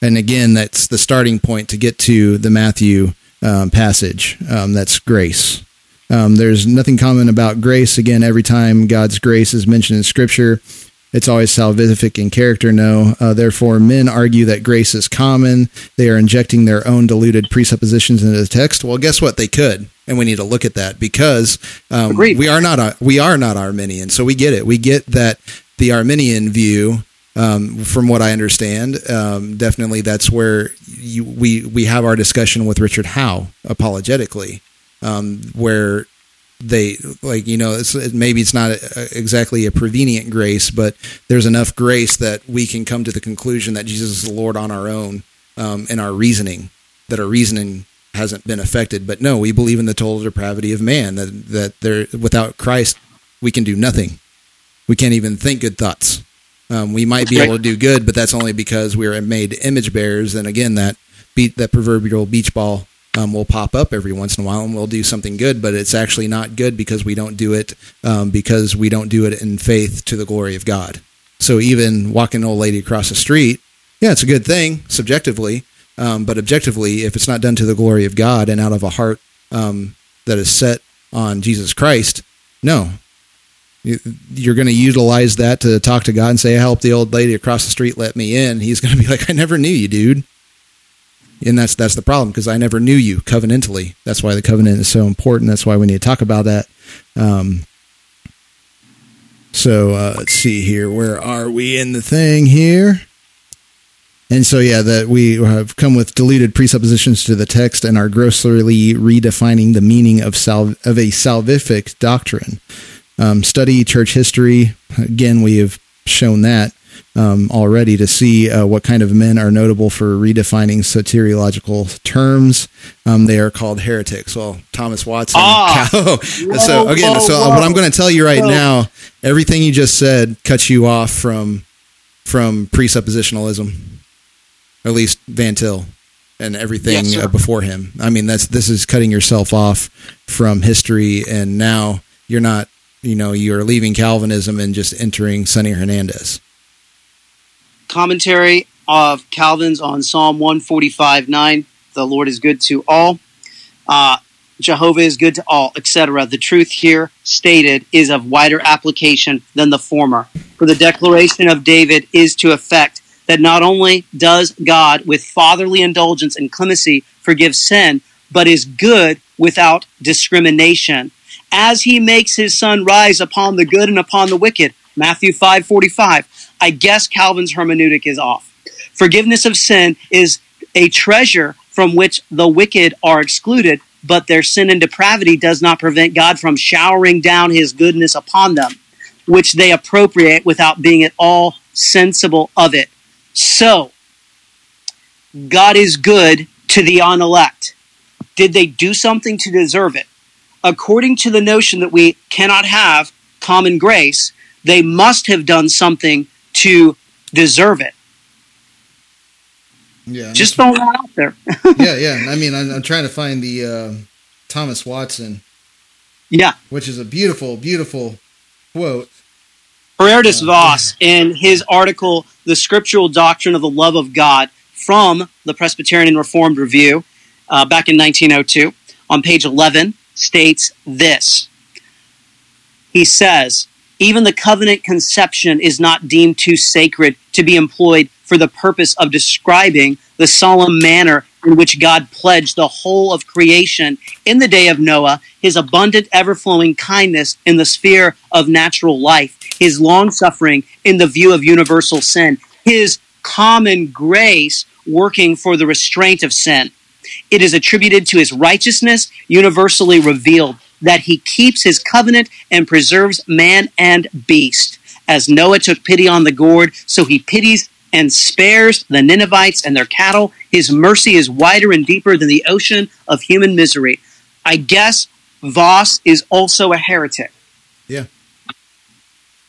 And again, that's the starting point to get to the Matthew um, passage. Um, that's grace. Um, there's nothing common about grace. Again, every time God's grace is mentioned in Scripture, it's always salvific in character. No, uh, therefore, men argue that grace is common. They are injecting their own diluted presuppositions into the text. Well, guess what? They could, and we need to look at that because um, we are not a, we are not Arminian. So we get it. We get that the Arminian view um, from what I understand, um, definitely that's where you, we we have our discussion with Richard Howe apologetically, um, where they like you know it's, it- maybe it's not a, exactly a prevenient grace, but there's enough grace that we can come to the conclusion that Jesus is the Lord on our own um, in our reasoning, that our reasoning hasn't been affected. But no, we believe in the total depravity of man that that there without Christ we can do nothing. We can't even think good thoughts. Um, we might be able to do good, but that's only because we are made image bearers. And again, that beat that proverbial beach ball um, will pop up every once in a while, and we'll do something good. But it's actually not good because we don't do it um, because we don't do it in faith to the glory of God. So even walking an old lady across the street, yeah, it's a good thing subjectively, um, but objectively, if it's not done to the glory of God and out of a heart um, that is set on Jesus Christ, no, you- you're going to utilize that to talk to God and say, I helped the old lady across the street let me in. He's going to be like, I never knew you, dude. And that's that's the problem because I never knew you covenantally. That's why the covenant is so important. That's why we need to talk about that. Um, so uh, let's see here. Where are we in the thing here? And so, yeah, that we have come with deleted presuppositions to the text and are grossly redefining the meaning of sal- of a salvific doctrine. Um, study church history. Again, we have shown that um, already to see uh, what kind of men are notable for redefining soteriological terms. Um, they are called heretics. Well, Thomas Watson. Ah. <laughs> Cal- so again, whoa, so whoa. what I'm going to tell you right Whoa. now, everything you just said cuts you off from from presuppositionalism, at least Van Til and everything Yes, uh, before him. I mean, that's this is cutting yourself off from history, and now you're not. You know, you're leaving Calvinism and just entering Sonny Hernandez. Commentary of Calvin's on Psalm 145 9. The Lord is good to all. Uh, Jehovah is good to all, etc. The truth here stated is of wider application than the former. For the declaration of David is to effect that not only does God, with fatherly indulgence and clemency, forgive sin, but is good without discrimination. As he makes his sun rise upon the good and upon the wicked. Matthew 5:45. I guess Calvin's hermeneutic is off. Forgiveness of sin is a treasure from which the wicked are excluded, but their sin and depravity does not prevent God from showering down his goodness upon them, which they appropriate without being at all sensible of it. So, God is good to the unelect. Did they do something to deserve it? According to the notion that we cannot have common grace, they must have done something to deserve it. Yeah, Just throwing that out there. <laughs> yeah, yeah. <laughs> I mean, I'm, I'm trying to find the uh, Thomas Watson, yeah. which is a beautiful, beautiful quote. Geerhardus Uh, Vos, in his article, The Scriptural Doctrine of the Love of God, from the Presbyterian and Reformed Review, uh, back in 1902, on page 11, states this. He says, even the covenant conception is not deemed too sacred to be employed for the purpose of describing the solemn manner in which God pledged the whole of creation in the day of Noah, his abundant, ever flowing kindness in the sphere of natural life, his long suffering in the view of universal sin, his common grace working for the restraint of sin. It is attributed to his righteousness, universally revealed, that he keeps his covenant and preserves man and beast. As Noah took pity on the gourd, so he pities and spares the Ninevites and their cattle. His mercy is wider and deeper than the ocean of human misery. I guess Vos is also a heretic. Yeah.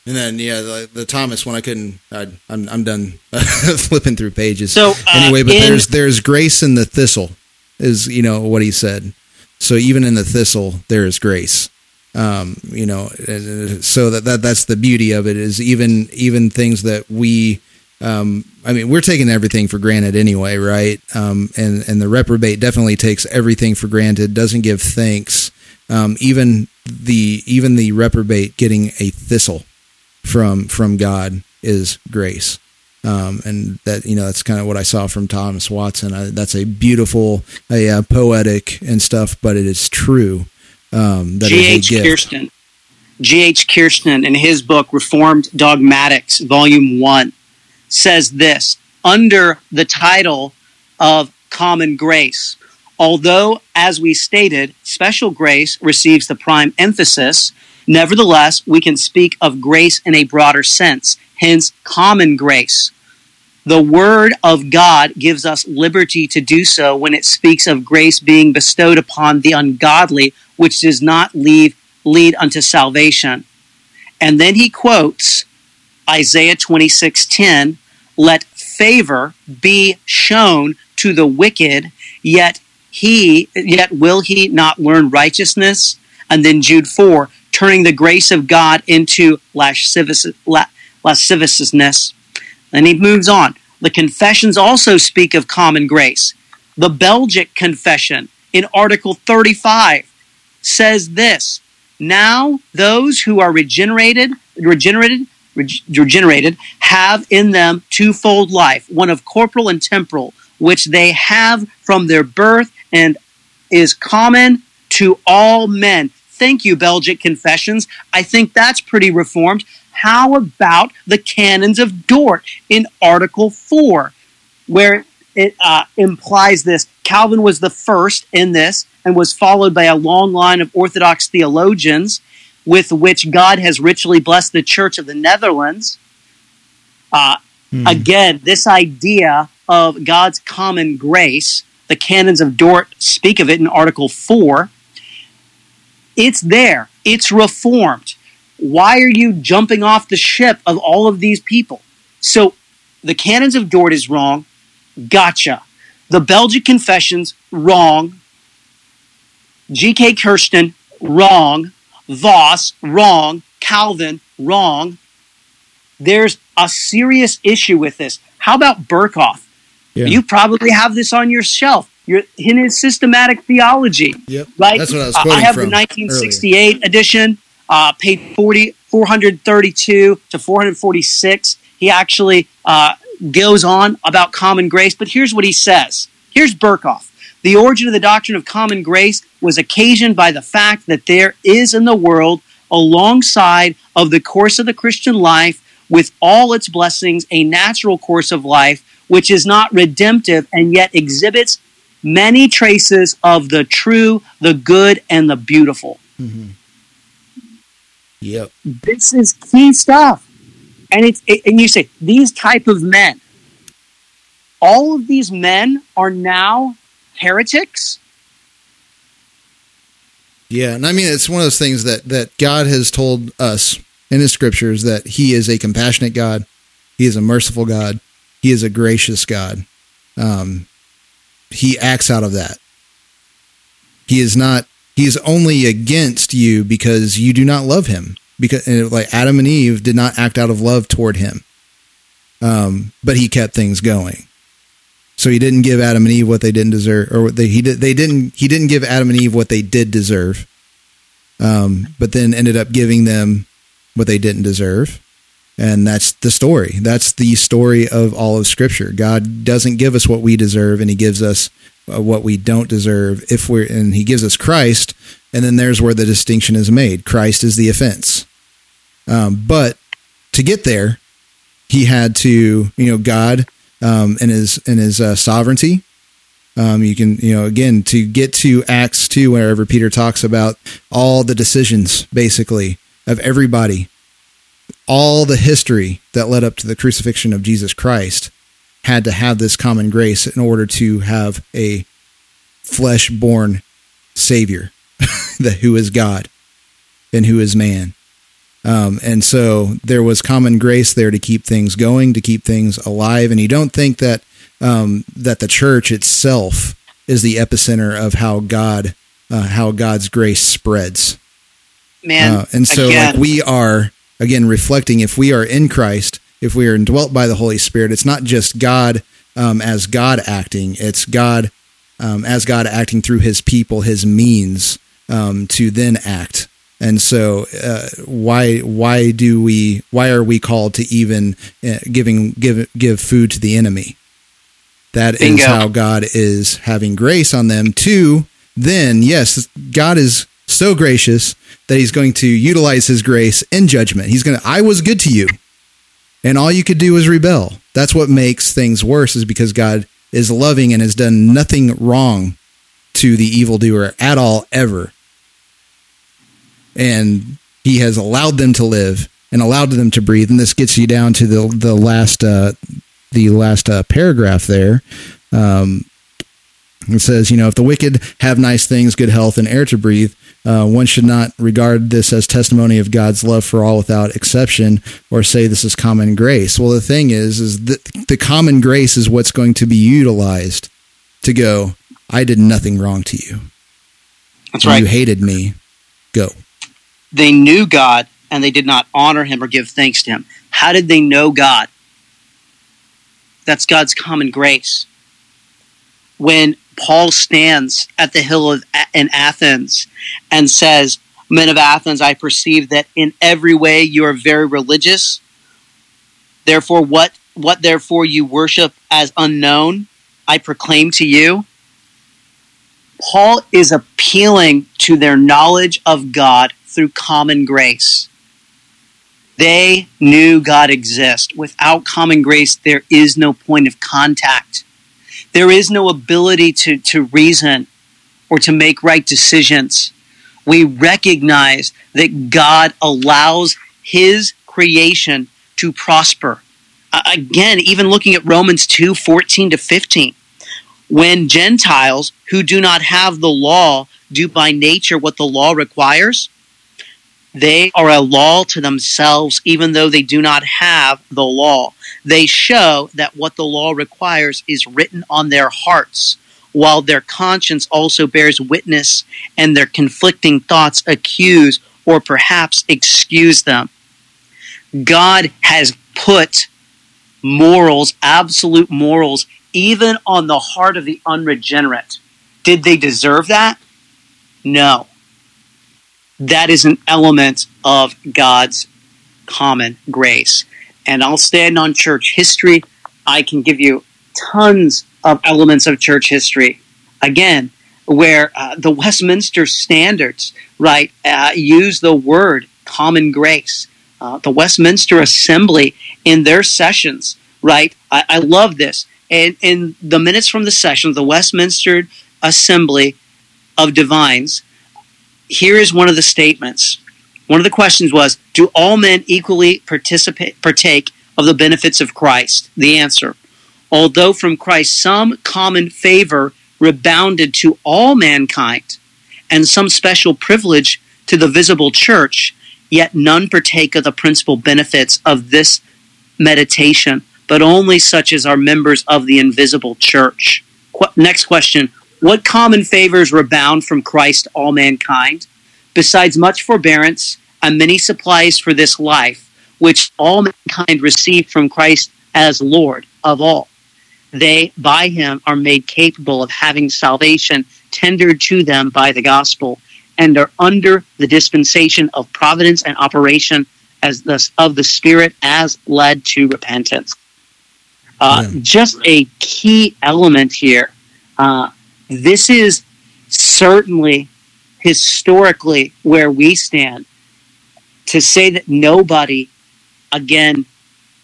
And then, yeah, the, the Thomas one, I couldn't. I, I'm I'm done <laughs> flipping through pages. So, uh, anyway, but in- there's there's grace in the thistle, is you know what he said. So even in the thistle, there is grace. Um, you know, so that, that that's the beauty of it is even even things that we. Um, I mean, we're taking everything for granted anyway, right? Um, and and the reprobate definitely takes everything for granted, doesn't give thanks. Um, even the even the reprobate getting a thistle from from God is grace. Um, and that you know that's kind of what I saw from Thomas Watson. I, that's a beautiful, a, uh poetic and stuff, but it is true. Um, that is a G.H. Kersten. G.H. Kersten, in his book Reformed Dogmatics, Volume 1, says this under the title of Common Grace. Although, as we stated, special grace receives the prime emphasis, nevertheless, we can speak of grace in a broader sense, hence, common grace. The Word of God gives us liberty to do so when it speaks of grace being bestowed upon the ungodly, which does not leave, lead unto salvation. And then he quotes Isaiah 26:10, "Let favor be shown to the wicked, yet he yet will he not learn righteousness?" And then Jude 4, turning the grace of God into lascivious, lasciviousness. And he moves on. The confessions also speak of common grace. The Belgic confession in Article 35 says this Now those who are regenerated, regenerated, regenerated have in them twofold life, one of corporal and temporal, which they have from their birth and is common to all men. Thank you, Belgic Confessions. I think that's pretty reformed. How about the canons of Dort in Article 4, where it uh, implies this? Calvin was the first in this and was followed by a long line of Orthodox theologians with which God has richly blessed the Church of the Netherlands. Uh, Again, this idea of God's common grace, the canons of Dort speak of it in Article 4. It's there, it's reformed. Why are you jumping off the ship of all of these people? So the canons of Dort is wrong. Gotcha. The Belgic Confessions, wrong. G.K. Kersten, wrong. Vos, wrong. Calvin, wrong. There's a serious issue with this. How about Berkhof? Yeah. You probably have this on your shelf. You're in his systematic theology. Yep. Right? That's what I was Uh, quoting I have from the 1968 edition, uh, page 40, 432 to 446. He actually uh, goes on about common grace, but here's what he says. Here's Berkhof. The origin of the doctrine of common grace was occasioned by the fact that there is in the world, alongside of the course of the Christian life, with all its blessings, a natural course of life which is not redemptive and yet exhibits many traces of the true, the good, and the beautiful. Yep. This is key stuff. And it's and you say these type of men, all of these men are now heretics. Yeah, and I mean it's one of those things that that God has told us in His scriptures that He is a compassionate God, He is a merciful God, He is a gracious God. Um, he acts out of that. He is not. He is only against you because you do not love Him. Because like Adam and Eve did not act out of love toward Him, um, but He kept things going. So he didn't give Adam and Eve what they didn't deserve, or what they he did. They didn't. He didn't give Adam and Eve what they did deserve. Um, but then ended up giving them what they didn't deserve, and that's the story. That's the story of all of Scripture. God doesn't give us what we deserve, and He gives us uh, what we don't deserve. If we're and He gives us Christ, and then there's where the distinction is made. Christ is the offense. Um, but to get there, He had to, you know, God um, in his in his uh, sovereignty. Um, you can, you know, again to get to Acts two, wherever Peter talks about all the decisions, basically of everybody, all the history that led up to the crucifixion of Jesus Christ, had to have this common grace in order to have a flesh born Savior, <laughs> that who is God and who is man. Um, and so there was common grace there to keep things going, to keep things alive. And you don't think that um, that the church itself is the epicenter of how God, uh, how God's grace spreads. Man, Uh, and so, again, like we are again reflecting, if we are in Christ, if we are indwelt by the Holy Spirit, it's not just God um, as God acting; it's God um, as God acting through His people, His means um, to then act. And so, uh, why why do we why are we called to even uh, giving give give food to the enemy? That is Bingo. how God is having grace on them to then yes, God is so gracious that he's going to utilize his grace in judgment. He's going to I was good to you. And all you could do is rebel. That's what makes things worse is because God is loving and has done nothing wrong to the evildoer at all ever. And he has allowed them to live and allowed them to breathe. And this gets you down to the the last uh, the last uh, paragraph there. Um, it says, you know, if the wicked have nice things, good health, and air to breathe, uh, one should not regard this as testimony of God's love for all without exception, or say this is common grace. Well, the thing is, is that the common grace is what's going to be utilized to go. I did nothing wrong to you. that's right. You hated me. Go. They knew God and they did not honor Him or give thanks to Him. How did they know God? That's God's common grace. When Paul stands at the hill of in Athens and says, "Men of Athens, I perceive that in every way you are very religious. Therefore, what what therefore you worship as unknown, I proclaim to you." Paul is appealing to their knowledge of God through common grace. They knew God exists. Without common grace, there is no point of contact. There is no ability to, to reason or to make right decisions. We recognize that God allows His creation to prosper. Again, even looking at Romans 2 14 to 15, when Gentiles who do not have the law do by nature what the law requires, they are a law to themselves, even though they do not have the law. They show that what the law requires is written on their hearts, while their conscience also bears witness and their conflicting thoughts accuse or perhaps excuse them. God has put morals, absolute morals, even on the heart of the unregenerate. Did they deserve that? No. That is an element of God's common grace. And I'll stand on church history. I can give you tons of elements of church history. Again, where uh, the Westminster Standards, right, uh, use the word common grace. Uh, the Westminster Assembly in their sessions, right? I, I love this. And in the minutes from the session, the Westminster Assembly of Divines, here is one of the statements. One of the questions was, do all men equally participate partake of the benefits of Christ? The answer, although from Christ some common favor rebounded to all mankind and some special privilege to the visible church, yet none partake of the principal benefits of this meditation, but only such as are members of the invisible church. Qu- next question What common favors rebound from Christ all mankind? Besides much forbearance and many supplies for this life, which all mankind received from Christ as Lord of all. They, by him, are made capable of having salvation tendered to them by the gospel and are under the dispensation of providence and operation as the, of the Spirit as led to repentance. Uh, Yeah. Just a key element here. Uh, this is certainly historically where we stand. To say that nobody, again,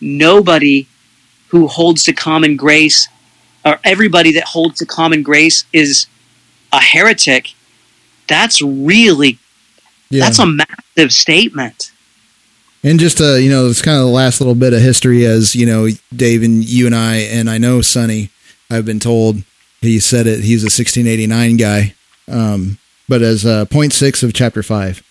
nobody who holds to common grace, or everybody that holds to common grace is a heretic, that's really Yeah. that's a massive statement. And just uh, you know, it's kind of the last little bit of history as you know, Dave and you and I, and I know Sonny. I've been told he said it. He's a 1689 guy, um, but as uh, point six of chapter five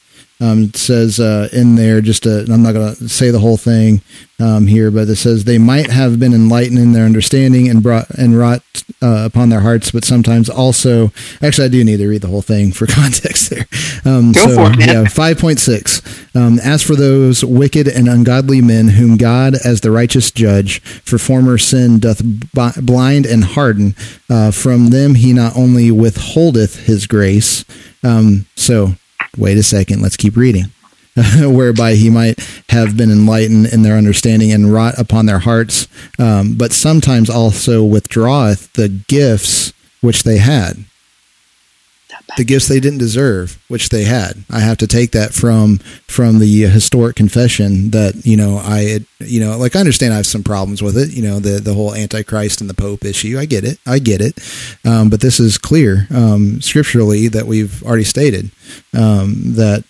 um, it says uh, in there, just i I'm not going to say the whole thing um, here, but it says they might have been enlightened in their understanding and brought and wrought uh, upon their hearts, but sometimes also. Actually, I do need to read the whole thing for <laughs> context there. Um, Go so, for it, man. Yeah, 5.6. Um, as for those wicked and ungodly men whom God, as the righteous judge, for former sin doth b- blind and harden, uh, from them he not only withholdeth his grace. Um, so, wait a second, let's keep reading. <laughs> Whereby he might have been enlightened in their understanding and wrought upon their hearts, um, but sometimes also withdraweth the gifts which they had the gifts they didn't deserve, which they had. I have to take that from from the historic confession that you know I had, you know like I understand I have some problems with it. You know the the whole Antichrist and the Pope issue. I get it. I get it. Um, but this is clear um, scripturally that we've already stated um, that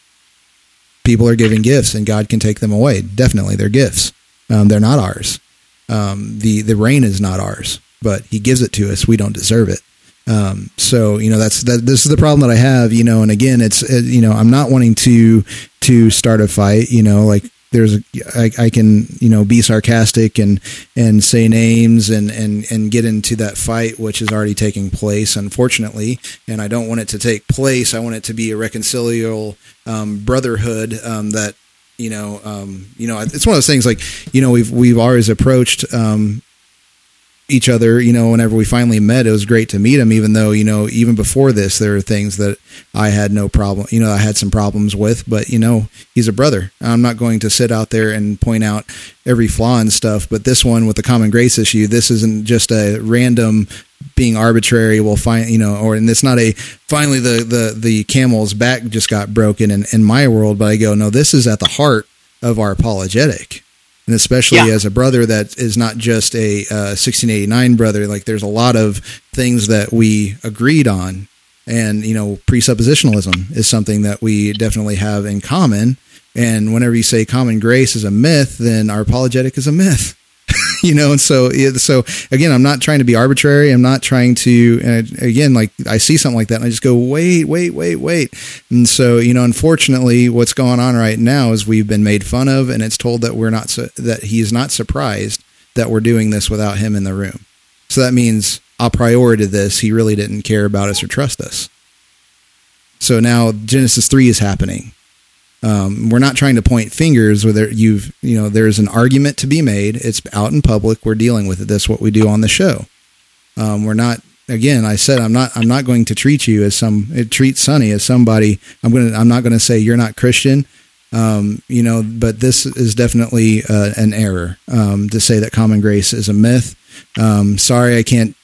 people are giving gifts and God can take them away. Definitely, they're gifts. Um, they're not ours. Um, the the rain is not ours, but He gives it to us. We don't deserve it. Um, so you know that's that. This is the problem that I have. You know, and again, it's uh, you know I'm not wanting to to start a fight. You know, like there's a, I, I can you know be sarcastic and and say names and and and get into that fight which is already taking place unfortunately and I don't want it to take place I want it to be a reconcilial um, brotherhood um, that you know um, you know it's one of those things like you know we've we've always approached um, each other you know whenever we finally met it was great to meet him even though you know even before this there are things that i had no problem you know i had some problems with but you know he's a brother. I'm not going to sit out there and point out every flaw and stuff but this one with the common grace issue this isn't just a random being arbitrary will find you know or and it's not a finally the the the camel's back just got broken in in my world but i go no this is at the heart of our apologetic and especially Yeah. as a brother that is not just a uh, 1689 brother like there's a lot of things that we agreed on. And you know presuppositionalism is something that we definitely have in common. And whenever you say common grace is a myth then our apologetic is a myth <laughs> you know, and so so again, I'm not trying to be arbitrary. I'm not trying to. And again, like I see something like that, and I just go, wait, wait, wait, wait. And so you know, unfortunately, what's going on right now is we've been made fun of, and it's told that we're not su- that he's not surprised that we're doing this without him in the room. So that means a priori to this, he really didn't care about us or trust us. So now Genesis three is happening. Um, we're not trying to point fingers whether you've you know there's an argument to be made. It's out in public. We're dealing with it. That's what we do on the show. Um, we're not again i said i'm not i'm not going to treat you as some treat sonny as somebody. I'm gonna i'm not going to say you're not christian. Um, you know but this is definitely uh, an error um, to say that common grace is a myth. Um, sorry i can't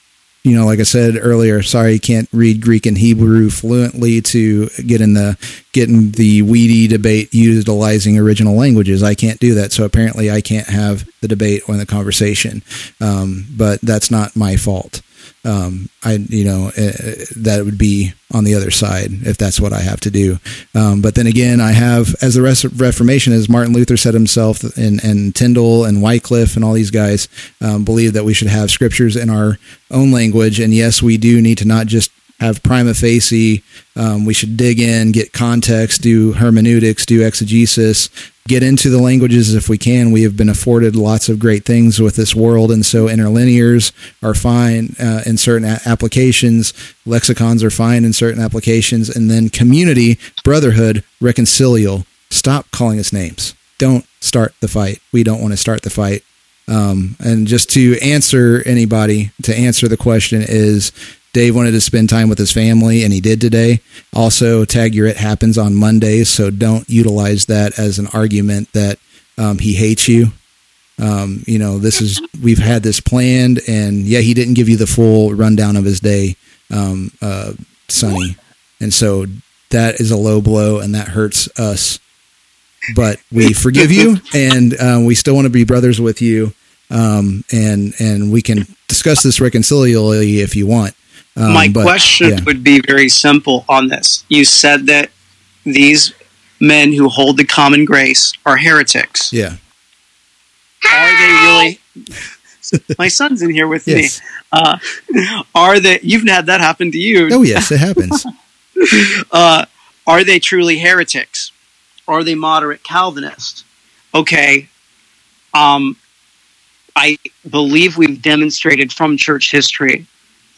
you know, like I said earlier, sorry you can't read Greek and Hebrew fluently to get in the get in the weedy debate utilizing original languages. I can't do that, so apparently I can't have the debate or the conversation. Um, but that's not my fault um, I you know uh, that would be on the other side if that's what I have to do. Um, but then again, I have as the rest of Reformation, as Martin Luther said himself, and and Tyndale and Wycliffe and all these guys um, believe that we should have scriptures in our own language. And yes, we do need to not just have prima facie. Um, we should dig in, get context, do hermeneutics, do exegesis, get into the languages if we can. We have been afforded lots of great things with this world, and so interlinears are fine uh, in certain a- applications. Lexicons are fine in certain applications, and then community, brotherhood, reconcilial. Stop calling us names. Don't start the fight. We don't want to start the fight. Um, and just to answer anybody, to answer the question is Dave wanted to spend time with his family, and he did today. Also, Tag Your It happens on Mondays, so don't utilize that as an argument that um, he hates you. Um, you know, this is we've had this planned, and yeah, he didn't give you the full rundown of his day, um, uh, Sonny, and so that is a low blow, and that hurts us. But we forgive you, <laughs> and uh, we still want to be brothers with you, um, and and we can discuss this reconcilially if you want. Um, My but, question yeah. would be very simple on this. You said that these men who hold the common grace are heretics. Yeah. Are they really? <laughs> My son's in here with Yes. me. Uh, are they? You've had that happen to you. Oh yes, it happens. <laughs> uh, are they truly heretics? Are they moderate Calvinists? Okay. Um, I believe we've demonstrated from church history that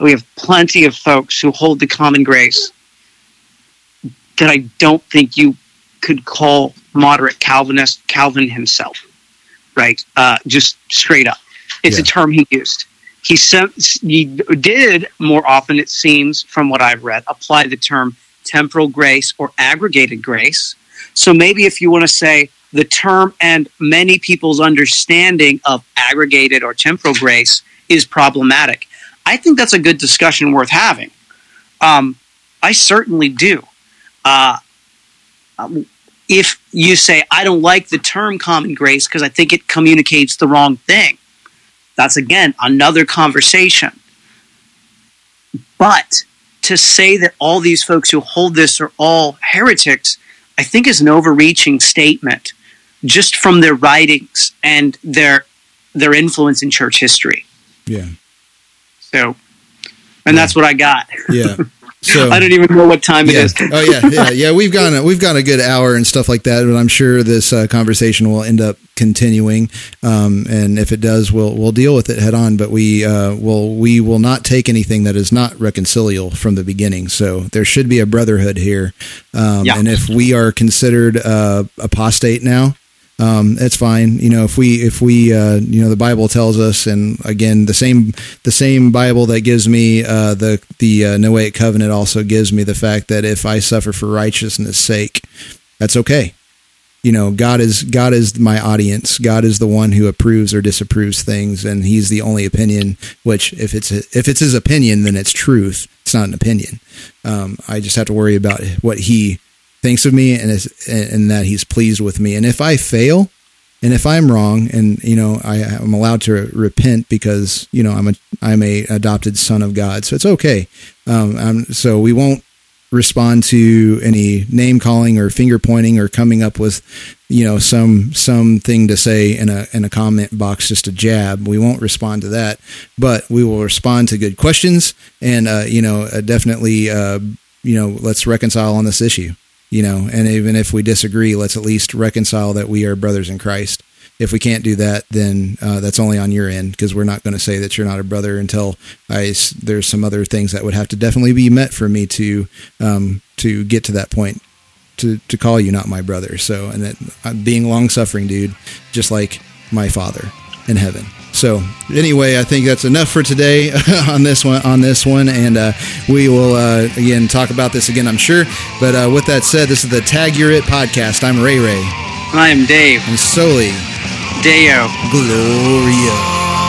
we have plenty of folks who hold the common grace that I don't think you could call moderate Calvinist Calvin himself, right? Uh, just straight up. It's a term he used. He, sent, he did more often, it seems, from what I've read, apply the term temporal grace or aggregated grace. So maybe if you want to say the term and many people's understanding of aggregated or temporal grace is problematic, I think that's a good discussion worth having. Um, I certainly do. Uh, if you say, I don't like the term common grace because I think it communicates the wrong thing, that's again another conversation. But to say that all these folks who hold this are all heretics, I think is an overreaching statement just from their writings and their their influence in church history. Yeah. So and that's what I got. Yeah. <laughs> So I don't even know what time it yeah. is. Oh yeah, <laughs> yeah, yeah. We've gone a, we've gone a good hour and stuff like that, but I'm sure this uh, conversation will end up continuing. Um, and if it does, we'll we'll deal with it head on. But we uh, will we will not take anything that is not reconcilial from the beginning. So there should be a brotherhood here. Um, Yeah. And if we are considered uh, apostate now, um, it's fine. You know, if we if we uh, you know the Bible tells us, and again the same the same Bible that gives me uh, the the uh, Noahic covenant also gives me the fact that if I suffer for righteousness' sake, that's okay. You know, God is God is my audience. God is the one who approves or disapproves things, and He's the only opinion. Which, if it's if it's His opinion, then it's truth. It's not an opinion. Um, I just have to worry about what He thinks of me and is, and that he's pleased with me. And if I fail, and if I'm wrong, and you know I, I'm allowed to repent because you know I'm a I'm a adopted son of God, so it's okay. Um, I'm, so we won't respond to any name calling or finger pointing or coming up with you know some something to say in a in a comment box just a jab we won't respond to that but we will respond to good questions and uh, you know uh, definitely uh, you know let's reconcile on this issue you know and even if we disagree let's at least reconcile that we are brothers in christ. If we can't do that then uh, that's only on your end because we're not going to say that you're not a brother until I there's some other things that would have to definitely be met for me to um, to get to that point to, to call you not my brother. So and that I'm being long suffering dude just like my father in heaven so anyway I think that's enough for today <laughs> on this one on this one and uh, we will uh, again talk about this again I'm sure. But uh, with that said this is the Tag Your It podcast. I'm Ray Ray. I am Dave. And Soli Deo. Gloria